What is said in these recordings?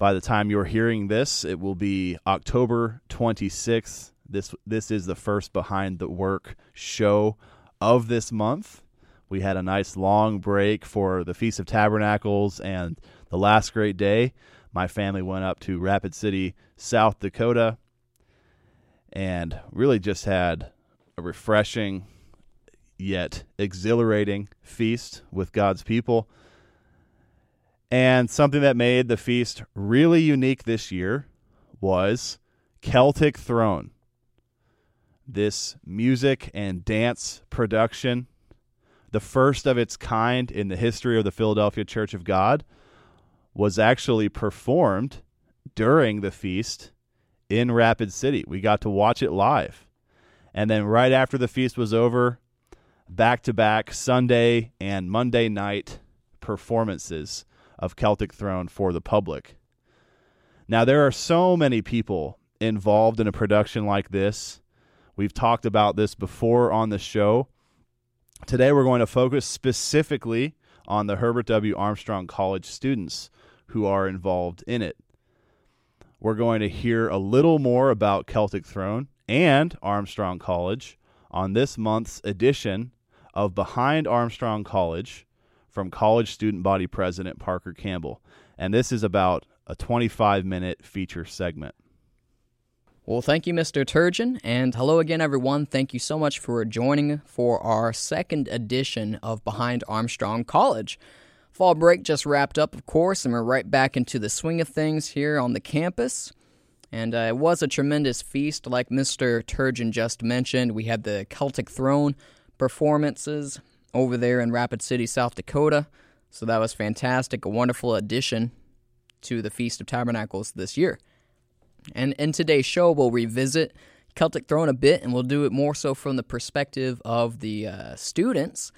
By the time you're hearing this, it will be October 26th. This this is the first Behind the Work show of this month. We had a nice long break for the Feast of Tabernacles and the last great day. My family went up to Rapid City, South Dakota, and really just had a refreshing yet exhilarating feast with God's people. And something that made the feast really unique this year was Celtic Throne. This music and dance production, the first of its kind in the history of the Philadelphia Church of God, was actually performed during the feast in Rapid City. We got to watch it live. And then right after the feast was over, back to back Sunday and Monday night performances of Celtic Throne for the public. Now, there are so many people involved in a production like this. We've talked about this before on the show. Today, we're going to focus specifically on the Herbert W. Armstrong College students who are involved in it. We're going to hear a little more about Celtic Throne and Armstrong College on this month's edition of Behind Armstrong College from College Student Body President Parker Campbell. And this is about a 25 minute feature segment. Well, thank you, Mr. Turgeon, and hello again, everyone. Thank you so much for joining for our second edition of Behind Armstrong College. Fall break just wrapped up, of course, and we're right back into the swing of things here on the campus. And uh, it was a tremendous feast, like Mr. Turgeon just mentioned. We had the Celtic Throne performances over there in Rapid City, South Dakota. So that was fantastic, a wonderful addition to the Feast of Tabernacles this year. And in today's show, we'll revisit Celtic Throne a bit, and we'll do it more so from the perspective of the uh, students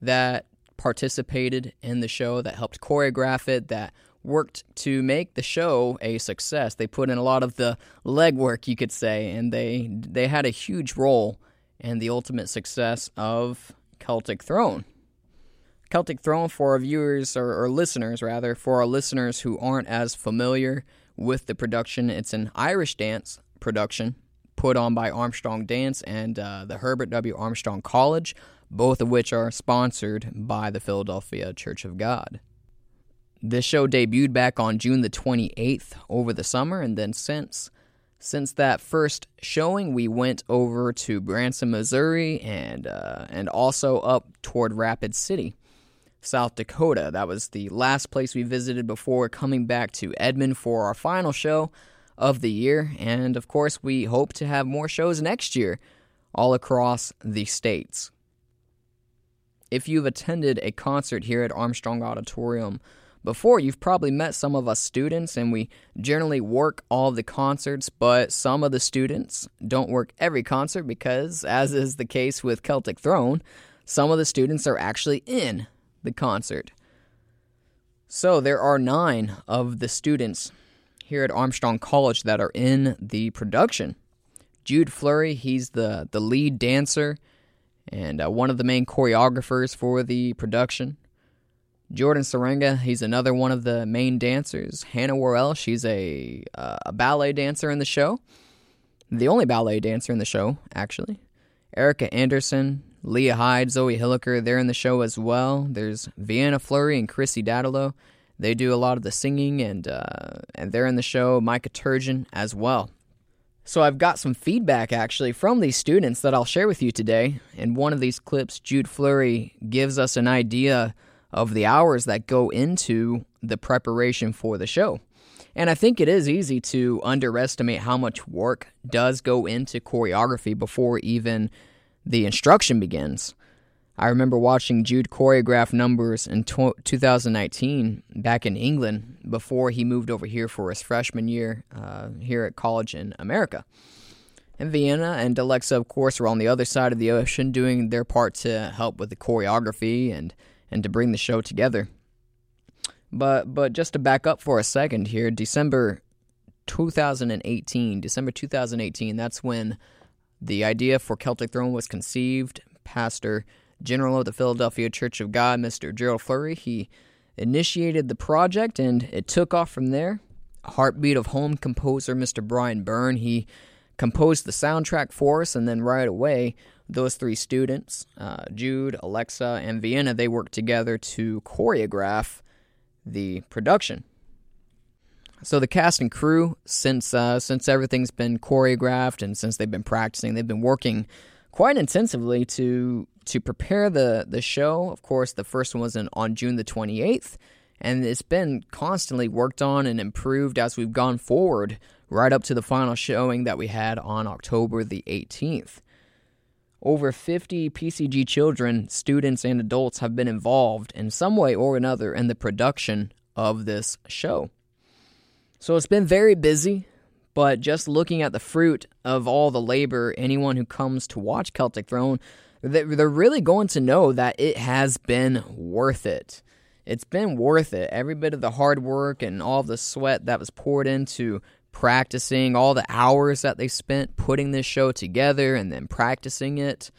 that participated in the show, that helped choreograph it, that worked to make the show a success. They put in a lot of the legwork, you could say, and they they had a huge role in the ultimate success of Celtic Throne. Celtic Throne, for our viewers or, or, listeners, rather, for our listeners who aren't as familiar with the production, it's an Irish dance production put on by Armstrong Dance and uh, the Herbert W. Armstrong College, both of which are sponsored by the Philadelphia Church of God. This show debuted back on June the 28th over the summer, and then since since that first showing, we went over to Branson, Missouri, and uh, and also up toward Rapid City, South Dakota. That was the last place we visited before coming back to Edmond for our final show of the year. And of course, we hope to have more shows next year, all across the states. If you've attended a concert here at Armstrong Auditorium before, you've probably met some of us students, and we generally work all the concerts, but some of the students don't work every concert because, as is the case with Celtic Throne, some of the students are actually in the concert. So there are nine of the students here at Armstrong College that are in the production. Jude Flurry, he's the, the lead dancer and uh, one of the main choreographers for the production. Jordan Serenga, he's another one of the main dancers. Hannah Worrell, she's a, uh, a ballet dancer in the show. The only ballet dancer in the show, actually. Erica Anderson, Leah Hyde, Zoe Hilliker, they're in the show as well. There's Vienna Flurry and Chrissy Dadalo. They do a lot of the singing, and uh, and they're in the show. Micah Turgeon as well. So I've got some feedback actually from these students that I'll share with you today. In one of these clips, Jude Flurry gives us an idea of the hours that go into the preparation for the show. And I think it is easy to underestimate how much work does go into choreography before even the instruction begins. I remember watching Jude choreograph numbers in 2019 back in England before he moved over here for his freshman year uh, here at college in America. And Vienna and Alexa, of course, were on the other side of the ocean doing their part to help with the choreography and, and to bring the show together. But but just to back up for a second here, December 2018, December 2018, that's when the idea for Celtic Throne was conceived. Pastor General of the Philadelphia Church of God, Mr. Gerald Flurry, he initiated the project and it took off from there. Heartbeat of Home composer Mr. Brian Byrne, he composed the soundtrack for us, and then right away, those three students, uh, Jude, Alexa, and Vienna, they worked together to choreograph the production. So the cast and crew, since uh, since everything's been choreographed and since they've been practicing, they've been working quite intensively to to prepare the the show. Of course, the first one was in, on June the 28th, and it's been constantly worked on and improved as we've gone forward, right up to the final showing that we had on October the 18th. Over 50 PCG children, students, and adults have been involved in some way or another in the production of this show. So it's been very busy, but just looking at the fruit of all the labor, anyone who comes to watch Celtic Throne, they're really going to know that it has been worth it. It's been worth it. Every bit of the hard work and all the sweat that was poured into practicing, all the hours that they spent putting this show together and then practicing it,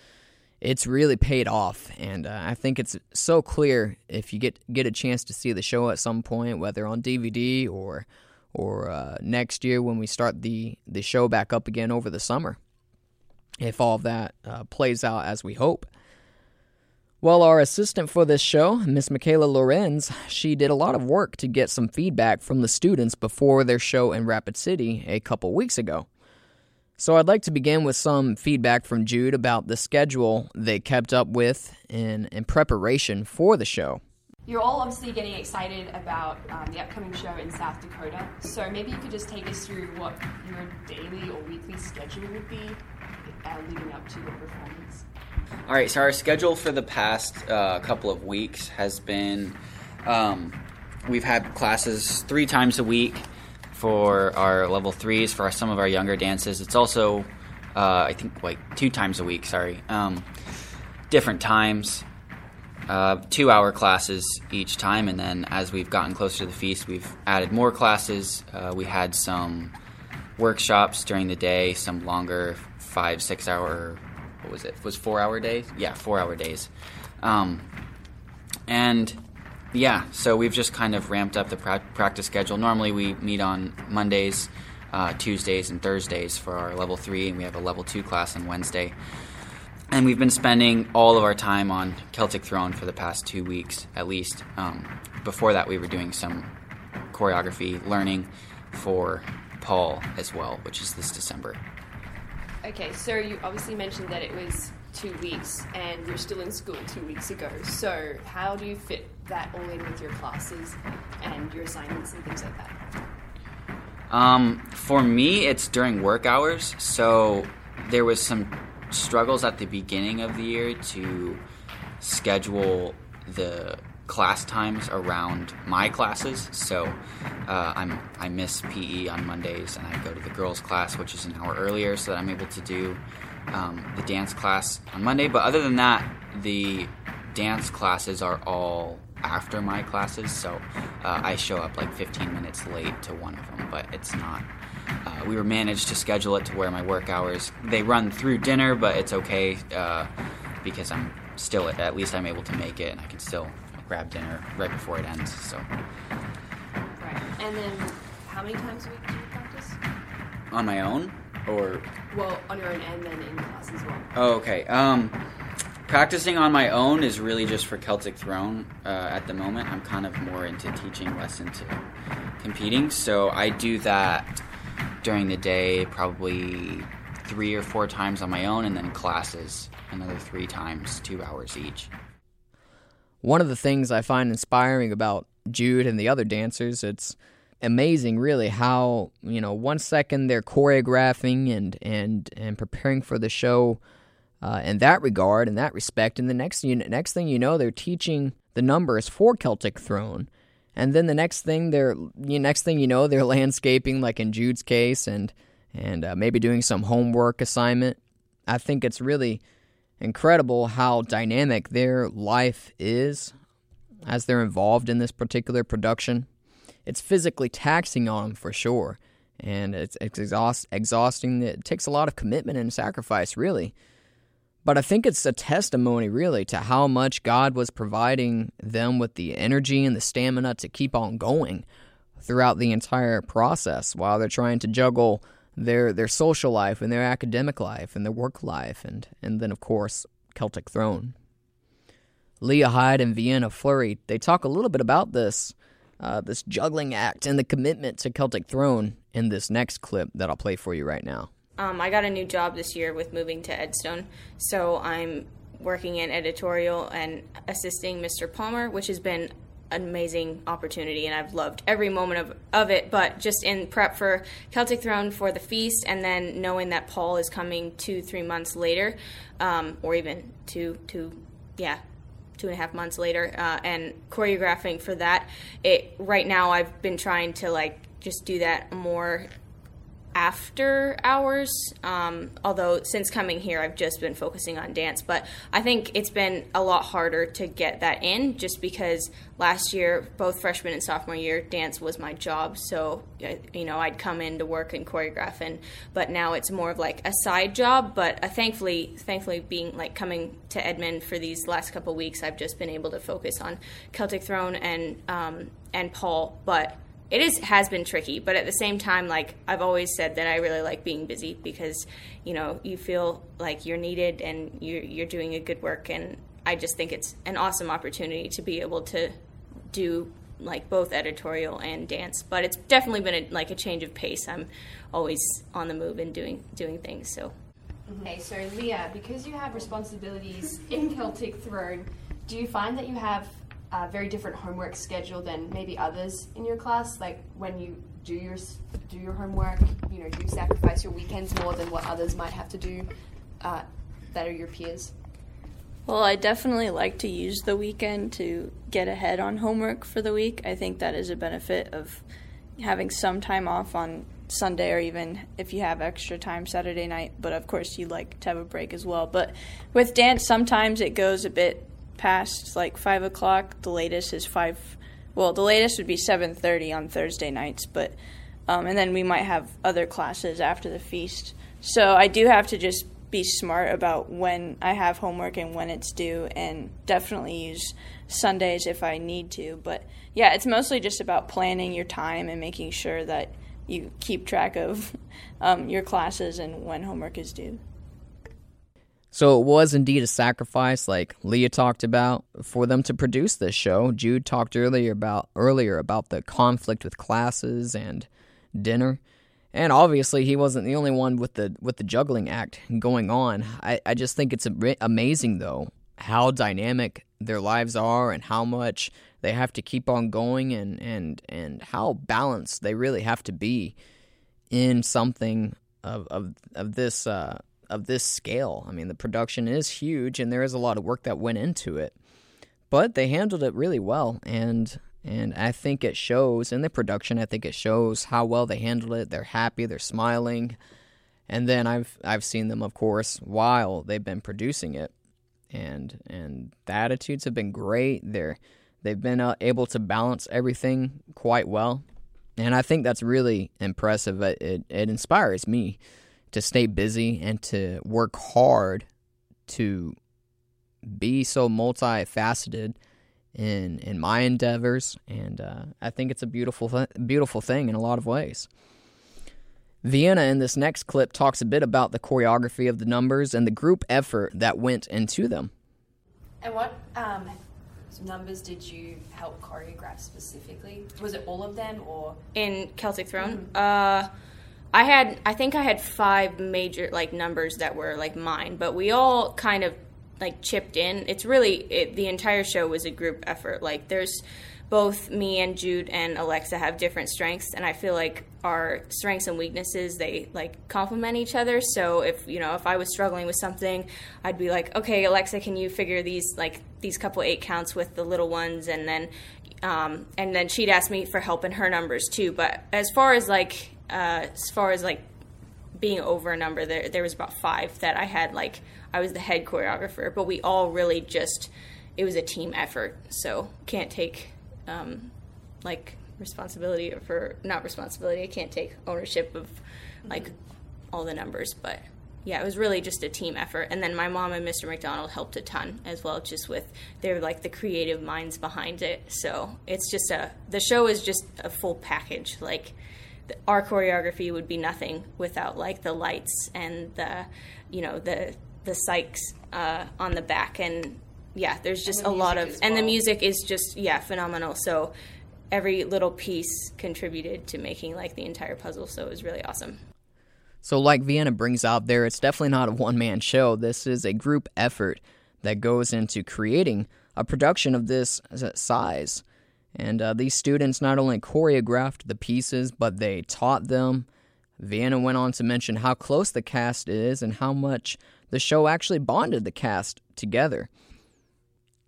it's really paid off. And uh, I think it's so clear if you get get a chance to see the show at some point, whether on DVD or or uh, next year when we start the the show back up again over the summer. If all of that uh, plays out as we hope. Well, our assistant for this show, Miss Michaela Lorenz, she did a lot of work to get some feedback from the students before their show in Rapid City a couple weeks ago. So I'd like to begin with some feedback from Jude about the schedule they kept up with in, in preparation for the show. You're all obviously getting excited about um, the upcoming show in South Dakota, so maybe you could just take us through what your daily or weekly schedule would be uh, leading up to the performance. All right, so our schedule for the past uh, couple of weeks has been um, we've had classes three times a week for our level threes for our, some of our younger dances. It's also, uh, I think, like two times a week, sorry. Um, different times, uh, two hour classes each time, and then as we've gotten closer to the feast, we've added more classes. Uh, we had some workshops during the day, some longer five, six hour what was it? Was four hour days? Yeah, four hour days. Um, and yeah, so we've just kind of ramped up the pra- practice schedule. Normally we meet on Mondays, uh, Tuesdays, and Thursdays for our level three, and we have a level two class on Wednesday. And we've been spending all of our time on Celtic Throne for the past two weeks at least. Um, before that, we were doing some choreography learning for Paul as well, which is this December. Okay, so you obviously mentioned that it was two weeks and you're still in school two weeks ago. So, how do you fit that all in with your classes and your assignments and things like that? Um, for me, it's during work hours. So, there was some struggles at the beginning of the year to schedule the class times around my classes. So uh, I'm I miss PE on Mondays and I go to the girls' class, which is an hour earlier, so that I'm able to do um, the dance class on Monday. But other than that, the dance classes are all after my classes, so uh, I show up like 15 minutes late to one of them. But it's not. Uh, we were managed to schedule it to where my work hours they run through dinner, but it's okay uh, because I'm still at least I'm able to make it and I can still grab dinner right before it ends. So. Right. And then, how many times a week do you practice? On my own, or. Well, on your own and then in class as well. Oh, okay. Um, practicing on my own is really just for Celtic Throne uh, at the moment. I'm kind of more into teaching, less into competing. So I do that during the day, probably three or four times on my own, and then classes another three times, two hours each one of the things I find inspiring about Jude and the other dancers, it's amazing really how, you know, one second they're choreographing and and and preparing for the show uh, in that regard, in that respect. And the next you, next thing you know, they're teaching the numbers for Celtic Throne, and then the next thing they're you next thing you know, they're landscaping like in Jude's case, and and uh, maybe doing some homework assignment. I think it's really incredible how dynamic their life is as they're involved in this particular production. It's physically taxing on them for sure, and it's, it's exhaust, exhausting. It takes a lot of commitment and sacrifice, really. But I think it's a testimony, really, to how much God was providing them with the energy and the stamina to keep on going throughout the entire process while they're trying to juggle their their social life and their academic life and their work life and and then of course Celtic Throne. Leah Hyde and Vienna Flurry they talk a little bit about this uh, this juggling act and the commitment to Celtic Throne in this next clip that I'll play for you right now. Um, I got a new job this year with moving to Edstone, so I'm working in editorial and assisting Mr. Palmer, which has been an amazing opportunity and I've loved every moment of, of it. But just in prep for Celtic Throne for the feast and then knowing that Paul is coming two, three months later, um, or even two, two, yeah, two and a half months later, uh, and choreographing for that, it right now I've been trying to like just do that more after hours. Um, although since coming here, I've just been focusing on dance. But I think it's been a lot harder to get that in just because last year, both freshman and sophomore year, dance was my job. So, you know, I'd come in to work and choreograph, and but now it's more of like a side job. But uh, thankfully, thankfully, being like coming to Edmond for these last couple weeks, I've just been able to focus on Celtic Throne and um, and Paul. But it is has been tricky, but at the same time, like I've always said that I really like being busy because you know you feel like you're needed and you're you're doing a good work, and I just think it's an awesome opportunity to be able to do like both editorial and dance. But it's definitely been a, like a change of pace. I'm always on the move and doing doing things. So. Okay, so Leah, because you have responsibilities in Celtic Throne, do you find that you have a very different homework schedule than maybe others in your class? Like when you do your do your homework, you know, do you sacrifice your weekends more than what others might have to do uh, that are your peers? Well, I definitely like to use the weekend to get ahead on homework for the week. I think that is a benefit of having some time off on Sunday or even if you have extra time Saturday night. But of course, you like to have a break as well. But with dance, sometimes it goes a bit past like five o'clock. The latest is five. Well, the latest would be seven thirty on Thursday nights, but um, and then we might have other classes after the feast. So I do have to just be smart about when I have homework and when it's due, and definitely use Sundays if I need to. But yeah, it's mostly just about planning your time and making sure that you keep track of um, your classes and when homework is due. So it was indeed a sacrifice, like Leah talked about, for them to produce this show. Jude talked earlier about earlier about the conflict with classes and dinner, and obviously he wasn't the only one with the with the juggling act going on. I, I just think it's amazing though how dynamic their lives are and how much they have to keep on going and and and how balanced they really have to be in something of of of this. Uh, of this scale. I mean, the production is huge, and there is a lot of work that went into it. But they handled it really well, and and I think it shows in the production. I think it shows how well they handled it. They're happy, they're smiling, and then I've I've seen them, of course, while they've been producing it, and and the attitudes have been great. They're they've been uh, able to balance everything quite well, and I think that's really impressive. It it, it inspires me to stay busy and to work hard to be so multifaceted in in my endeavors, and uh, I think it's a beautiful th- beautiful thing in a lot of ways. Vienna in this next clip talks a bit about the choreography of the numbers and the group effort that went into them. And what um, numbers did you help choreograph specifically? Was it all of them or in Celtic Throne? Mm-hmm. Uh, I had I think I had five major like numbers that were like mine, but we all kind of like chipped in. It's really it, the entire show was a group effort. Like there's both me and Jude and Alexa have different strengths, and I feel like our strengths and weaknesses they like complement each other. So if you know if I was struggling with something, I'd be like, okay, Alexa, can you figure these like these couple eight counts with the little ones, and then um, and then she'd ask me for help in her numbers too. But as far as like uh, as far as like being over a number, there there was about five that I had like I was the head choreographer, but we all really just it was a team effort. So can't take um, like responsibility for not responsibility. I can't take ownership of like all the numbers, but yeah, it was really just a team effort. And then my mom and Mr. McDonald helped a ton as well, just with they're like the creative minds behind it. So it's just a the show is just a full package. Like our choreography would be nothing without like the lights and the you know the the cycs uh, on the back and yeah, there's just the a lot of music as and the music is just yeah phenomenal. So every little piece contributed to making like the entire puzzle. So it was really awesome. So, like Vienna brings out there, it's definitely not a one man show. This is a group effort that goes into creating a production of this size. And uh, these students not only choreographed the pieces, but they taught them. Vienna went on to mention how close the cast is and how much the show actually bonded the cast together.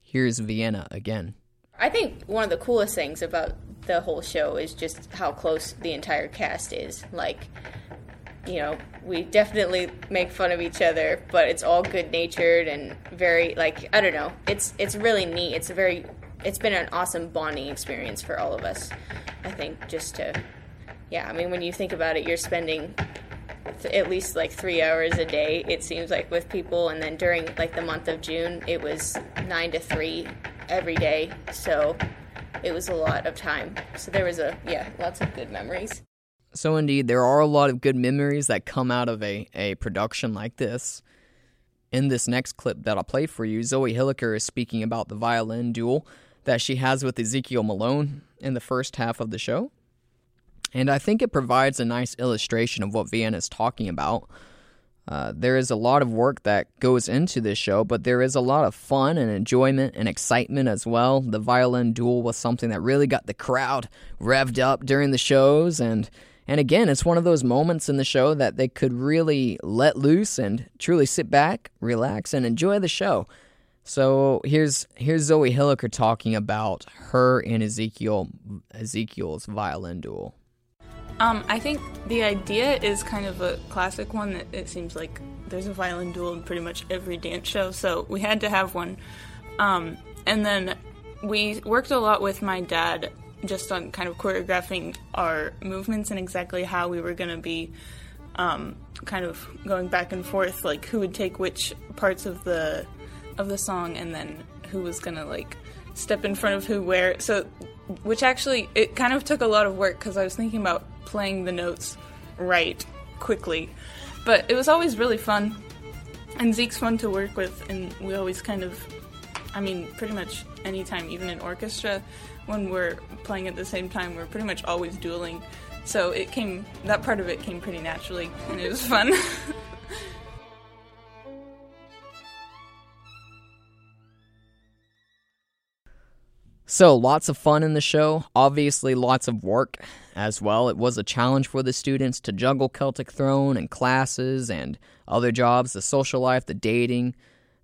Here's Vienna again. I think one of the coolest things about the whole show is just how close the entire cast is. Like, you know, we definitely make fun of each other, but it's all good natured and very like I don't know. It's it's really neat. It's a very it's been an awesome bonding experience for all of us. I think just to yeah, I mean when you think about it, you're spending th- at least like 3 hours a day it seems like with people and then during like the month of June, it was 9 to 3 every day. So it was a lot of time. So there was a yeah, lots of good memories. So, indeed, there are a lot of good memories that come out of a, a production like this. In this next clip that I'll play for you, Zoe Hilliker is speaking about the violin duel that she has with Ezekiel Malone in the first half of the show. And I think it provides a nice illustration of what Vienna is talking about. Uh, there is a lot of work that goes into this show, but there is a lot of fun and enjoyment and excitement as well. The violin duel was something that really got the crowd revved up during the shows, and and again, it's one of those moments in the show that they could really let loose and truly sit back, relax, and enjoy the show. So here's here's Zoe Hilliker talking about her and Ezekiel Ezekiel's violin duel. Um, I think the idea is kind of a classic one that it seems like there's a violin duel in pretty much every dance show, so we had to have one. Um, and then we worked a lot with my dad just on kind of choreographing our movements and exactly how we were going to be um, kind of going back and forth, like who would take which parts of the of the song, and then who was to like step in front of who where. So, which actually it kind of took a lot of work because I was thinking about playing the notes right quickly, but it was always really fun. And Zeke's fun to work with, and we always kind of, I mean, pretty much anytime, even in orchestra, when we're playing at the same time, we're pretty much always dueling. So it came, that part of it came pretty naturally, and it was fun. So, lots of fun in the show. Obviously, lots of work as well. It was a challenge for the students to juggle Celtic Throne and classes and other jobs, the social life, the dating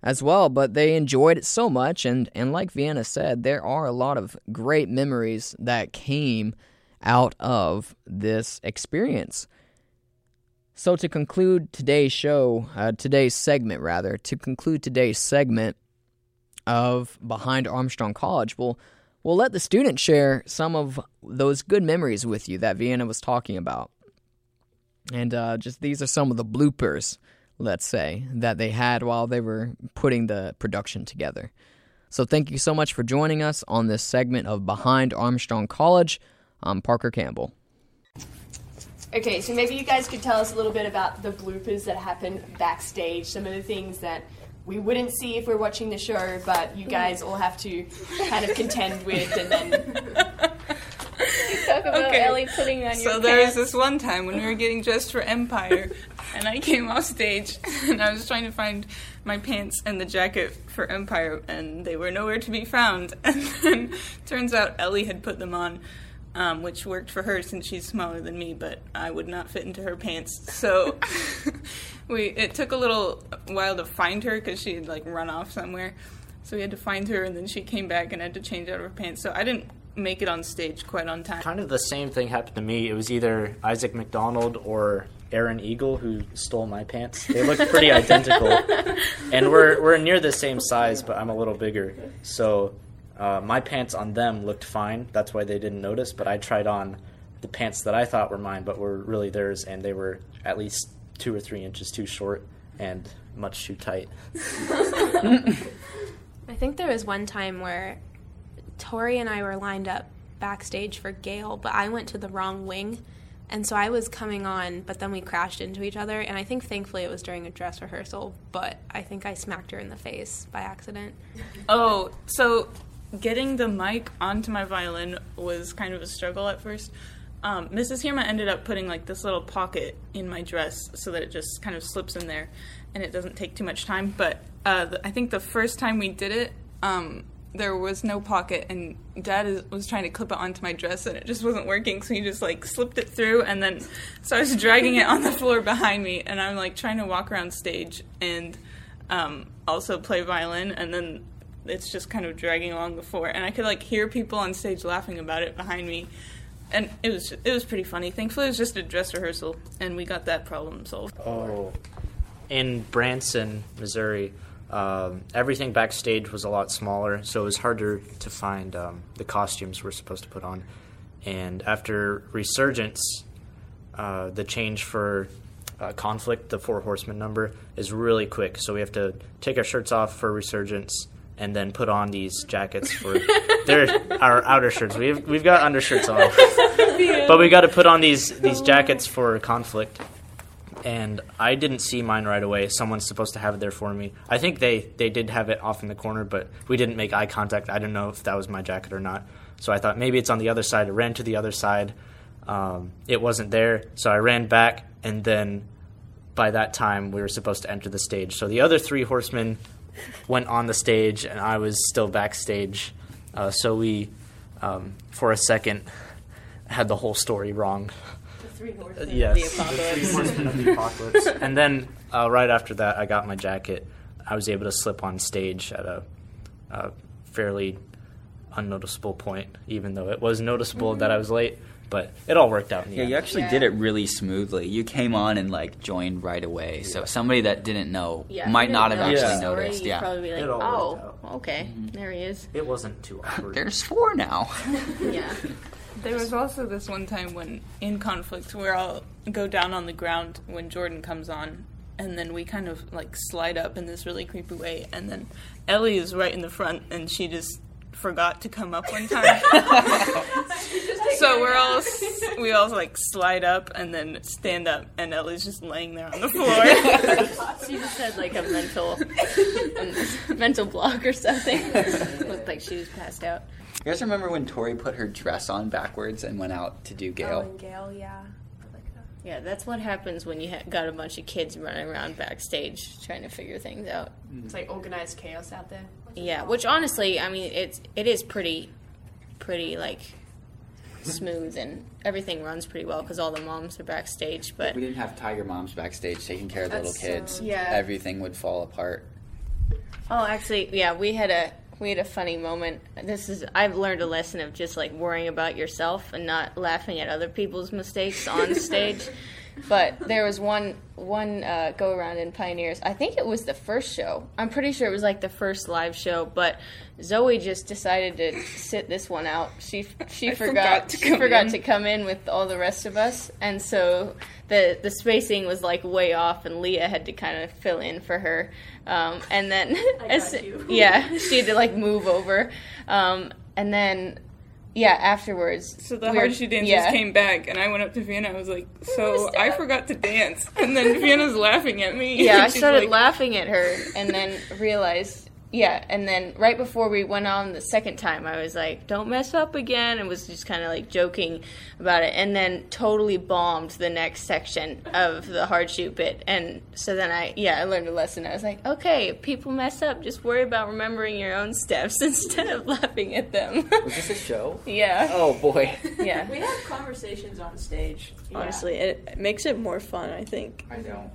as well. But they enjoyed it so much. And, and like Vienna said, there are a lot of great memories that came out of this experience. So, to conclude today's show, uh, today's segment, rather, to conclude today's segment of Behind Armstrong College, we'll, we'll let the students share some of those good memories with you that Vienna was talking about. And uh, just these are some of the bloopers, let's say, that they had while they were putting the production together. So, thank you so much for joining us on this segment of Behind Armstrong College. I'm Parker Campbell. Okay, so maybe you guys could tell us a little bit about the bloopers that happened backstage, some of the things that we wouldn't see if we're watching the show, but you guys all have to kind of contend with and then Talk about Okay. Ellie putting on your so there was pants. this one time when we were getting dressed for Empire, and I came off stage and I was trying to find my pants and the jacket for Empire, and they were nowhere to be found. And then turns out Ellie had put them on, um, which worked for her since she's smaller than me, but I would not fit into her pants. So we it took a little while to find her because she had like run off somewhere. So we had to find her, and then she came back and had to change out of her pants. So I didn't make it on stage quite on time. Kind of the same thing happened to me. It was either Isaac McDonald or Aaron Eagle who stole my pants. They look pretty identical, and we're we're near the same size, but I'm a little bigger. So uh, my pants on them looked fine. That's why they didn't notice. But I tried on the pants that I thought were mine, but were really theirs, and they were at least two or three inches too short and much too tight. I think there was one time where Tori and I were lined up backstage for Gail, but I went to the wrong wing. And so I was coming on, but then we crashed into each other. And I think thankfully it was during a dress rehearsal, but I think I smacked her in the face by accident. Oh, so getting the mic onto my violin was kind of a struggle at first. Um, Mrs. Hirma ended up putting like this little pocket in my dress so that it just kind of slips in there and it doesn't take too much time. But uh, the, I think the first time we did it, um, there was no pocket, and Dad is, was trying to clip it onto my dress, and it just wasn't working. So he just like slipped it through, and then so I was dragging it on the floor behind me, and I'm like trying to walk around stage and um, also play violin, and then it's just kind of dragging along the floor, and I could like hear people on stage laughing about it behind me. And it was it was pretty funny. Thankfully, it was just a dress rehearsal, and we got that problem solved. Oh, in Branson, Missouri, um, everything backstage was a lot smaller, so it was harder to find um, the costumes we're supposed to put on. And after Resurgence, uh, the change for uh, Conflict, the Four Horsemen number, is really quick. So we have to take our shirts off for Resurgence and then put on these jackets for they're our outer shirts. We've we've got undershirts on, but we got to put on these these jackets for Conflict and I didn't see mine right away. Someone's supposed to have it there for me. I think they, they did have it off in the corner, but we didn't make eye contact. I didn't know if that was my jacket or not. So I thought maybe it's on the other side. I ran to the other side. Um, it wasn't there, so I ran back, and then by that time we were supposed to enter the stage. So the other three horsemen went on the stage, and I was still backstage. Uh, so we, um, for a second, had the whole story wrong three horsemen yes, of the apocalypse. The three horsemen of the apocalypse. and then uh, right after that, I got my jacket. I was able to slip on stage at a, a fairly unnoticeable point, even though it was noticeable mm-hmm. that I was late. But it all worked out. yeah, end. you actually Yeah. did it really smoothly. You came on and like joined right away. So somebody that didn't know Yeah, might you not didn't have know the actually story, noticed. You'd Yeah, probably be like, It all oh, worked okay, mm-hmm. there he is. It wasn't too awkward. there's four now. Yeah. There was also this one time when in conflict where I'll go down on the ground when Jordan comes on, and then we kind of like slide up in this really creepy way, and then Ellie is right in the front, and she just forgot to come up one time. so we're all we all like slide up and then stand up, and Ellie's just laying there on the floor. She just had like a mental mental block or something. Looked like she was passed out. You guys remember when Tori put her dress on backwards and went out to do Oh, Gale? Gail, yeah. I like that. Yeah, that's what happens when you ha- got a bunch of kids running around backstage trying to figure things out. It's like organized chaos out there. Yeah, which honestly, I mean, it's it is pretty, pretty like smooth and everything runs pretty well because all the moms are backstage. But we didn't have Tiger Moms backstage taking care of the That's little kids. so- Yeah. Everything would fall apart. oh, actually, yeah, we had a we had a funny moment. This is I've learned a lesson of just like worrying about yourself and not laughing at other people's mistakes on stage. But there was one one uh, go around in Pioneers. I think it was the first show. I'm pretty sure it was like the first live show. But Zoe just decided to sit this one out. She she I forgot, forgot to she come forgot in. to come in with all the rest of us, and so the the spacing was like way off, and Leah had to kind of fill in for her. Um, and then as- yeah, she had to like move over, um, and then. Yeah, afterwards. So the we hard shoe dancers yeah. came back, and I went up to Vienna. I was like, "So I forgot to dance," and then Vienna's laughing at me. Yeah, I started like, laughing at her, and then realized yeah, and then right before we went on the second time, I was like, "Don't mess up again," and was just kind of like joking about it, and then totally bombed the next section of the hard shoe bit, and so then I, yeah, I learned a lesson. I was like, "Okay, if people mess up, just worry about remembering your own steps instead of laughing at them." Was this a show? yeah. Oh boy. Yeah. We have conversations on stage. Honestly, it makes it more fun. I think. I know.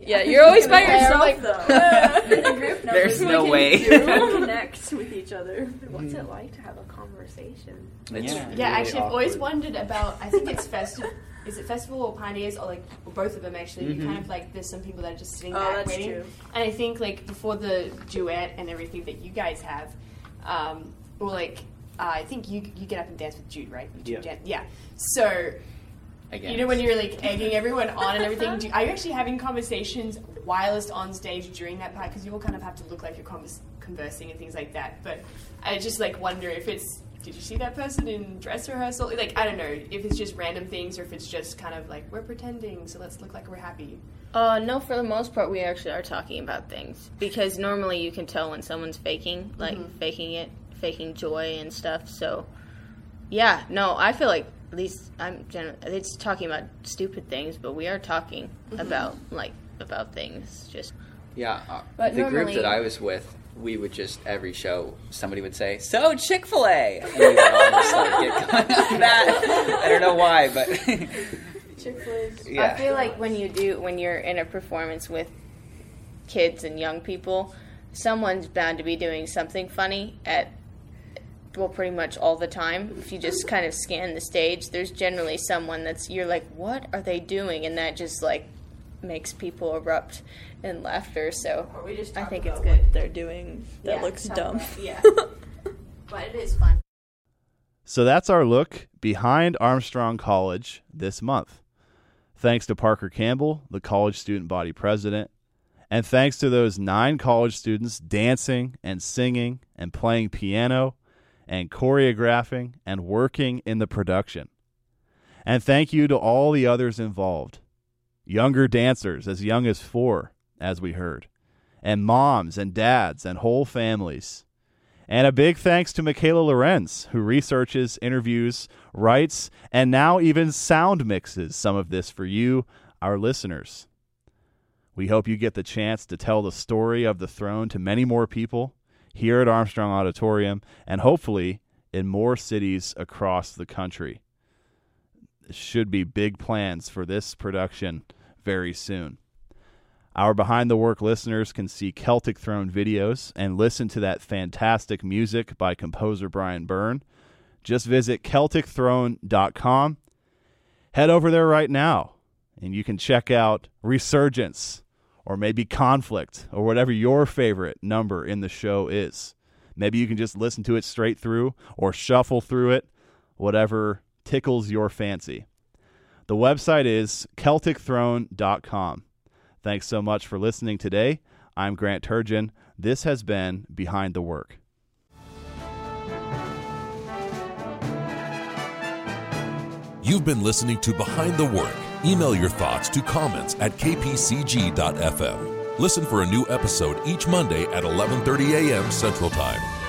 Yeah, you're always by yourself like- though. In a group, no, There's no can- way. we can connect with each other. What's it like to have a conversation? It's Yeah. Yeah, really actually, I've always wondered about. I think it's festival. Is it festival or pioneers or like or both of them? Actually, you kind of like there's some people that are just sitting Oh, back that's waiting. true. And I think like before the duet and everything that you guys have, um, or like uh, I think you you get up and dance with Jude, right? You two Yeah. dan- yeah. So Again. you know when you're like egging everyone on and everything. Do, are you actually having conversations whilst on stage during that part? Because you all kind of have to look like you're convers- conversing and things like that. But I just like wonder if it's. Did you see that person in dress rehearsal? Like I don't know if it's just random things or if it's just kind of like we're pretending, so let's look like we're happy. Uh, no, for the most part, we actually are talking about things because normally you can tell when someone's faking, like faking it, faking joy and stuff. So, yeah, no, I feel like at least I'm. Gen- it's talking about stupid things, but we are talking about like about things. Just Yeah, uh, But the group that I was with, we would just every show somebody would say, "So Chick Fil A," and we would all just like get that. I don't know why, but Chick-fil-A's. I feel like when you do when you're in a performance with kids and young people, someone's bound to be doing something funny at well pretty much all the time. If you just kind of scan the stage, there's generally someone that's you're like, "What are they doing?" and that just like makes people erupt in laughter. So we just I think it's good. what they're doing that Yeah, looks dumb. about- yeah. but it is fun. So that's our look behind Armstrong College this month. Thanks to Parker Campbell, the college student body president, and thanks to those nine college students dancing and singing and playing piano and choreographing and working in the production. And thank you to all the others involved younger dancers as young as four, as we heard, and moms and dads and whole families. And a big thanks to Michaela Lorenz, who researches, interviews, writes, and now even sound mixes some of this for you, our listeners. We hope you get the chance to tell the story of the throne to many more people here at Armstrong Auditorium and hopefully in more cities across the country. Should be big plans for this production very soon. Our behind the work listeners can see Celtic Throne videos and listen to that fantastic music by composer Brian Byrne. Just visit CelticThrone.com. Head over there right now and you can check out Resurgence or maybe Conflict or whatever your favorite number in the show is. Maybe you can just listen to it straight through or shuffle through it, whatever tickles your fancy. The website is CelticThrone.com. Thanks so much for listening today. I'm Grant Turgeon. This has been Behind the Work. You've been listening to Behind the Work. Email your thoughts to comments at kpcg.fm. Listen for a new episode each Monday at 11:30 a.m. Central Time.